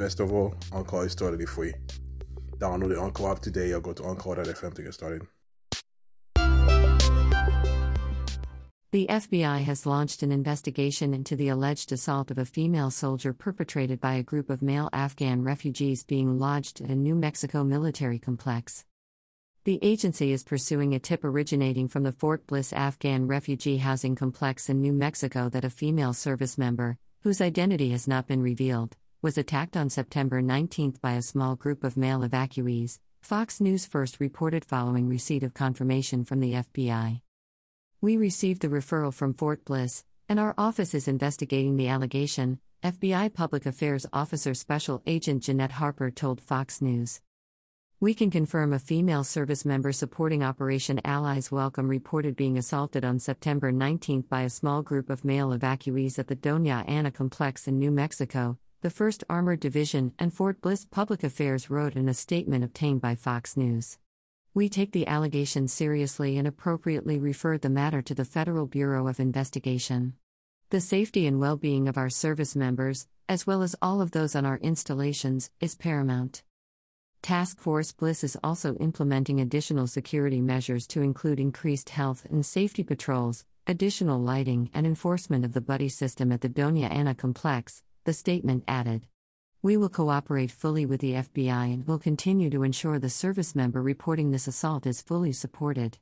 Best of all, Anchor is totally free. Download the Anchor app today or go to Anchor.fm to get started. The FBI has launched an investigation into the alleged assault of a female soldier perpetrated by a group of male Afghan refugees being lodged at a New Mexico military complex. The agency is pursuing a tip originating from the Fort Bliss Afghan refugee housing complex in New Mexico that a female service member, whose identity has not been revealed, was attacked on September 19 by a small group of male evacuees, Fox News first reported following receipt of confirmation from the FBI. We received the referral from Fort Bliss, and our office is investigating the allegation, FBI Public Affairs Officer Special Agent Jeanette Harper told Fox News. We can confirm a female service member supporting Operation Allies Welcome reported being assaulted on September 19 by a small group of male evacuees at the Doña Ana complex in New Mexico, the 1st Armored Division and Fort Bliss Public Affairs wrote in a statement obtained by Fox News. We take the allegations seriously and appropriately referred the matter to the Federal Bureau of Investigation. The safety and well being of our service members, as well as all of those on our installations, is paramount. Task Force Bliss is also implementing additional security measures to include increased health and safety patrols, additional lighting, and enforcement of the buddy system at the Doña Ana complex, the statement added. We will cooperate fully with the FBI and will continue to ensure the service member reporting this assault is fully supported.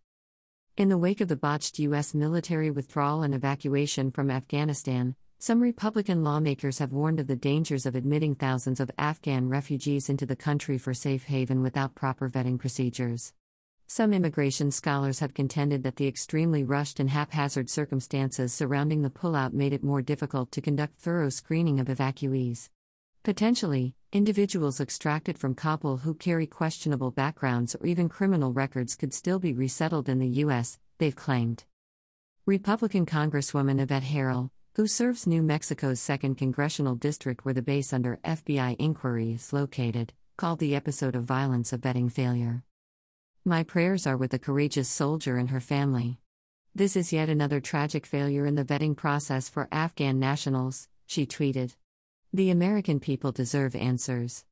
In the wake of the botched U.S. military withdrawal and evacuation from Afghanistan, some Republican lawmakers have warned of the dangers of admitting thousands of Afghan refugees into the country for safe haven without proper vetting procedures. Some immigration scholars have contended that the extremely rushed and haphazard circumstances surrounding the pullout made it more difficult to conduct thorough screening of evacuees. Potentially, individuals extracted from Kabul who carry questionable backgrounds or even criminal records could still be resettled in the U.S., they've claimed. Republican Congresswoman Yvette Herrell, who serves New Mexico's 2nd Congressional District where the base under FBI inquiry is located, called the episode of violence a vetting failure. My prayers are with the courageous soldier and her family. This is yet another tragic failure in the vetting process for Afghan nationals, she tweeted. The American people deserve answers.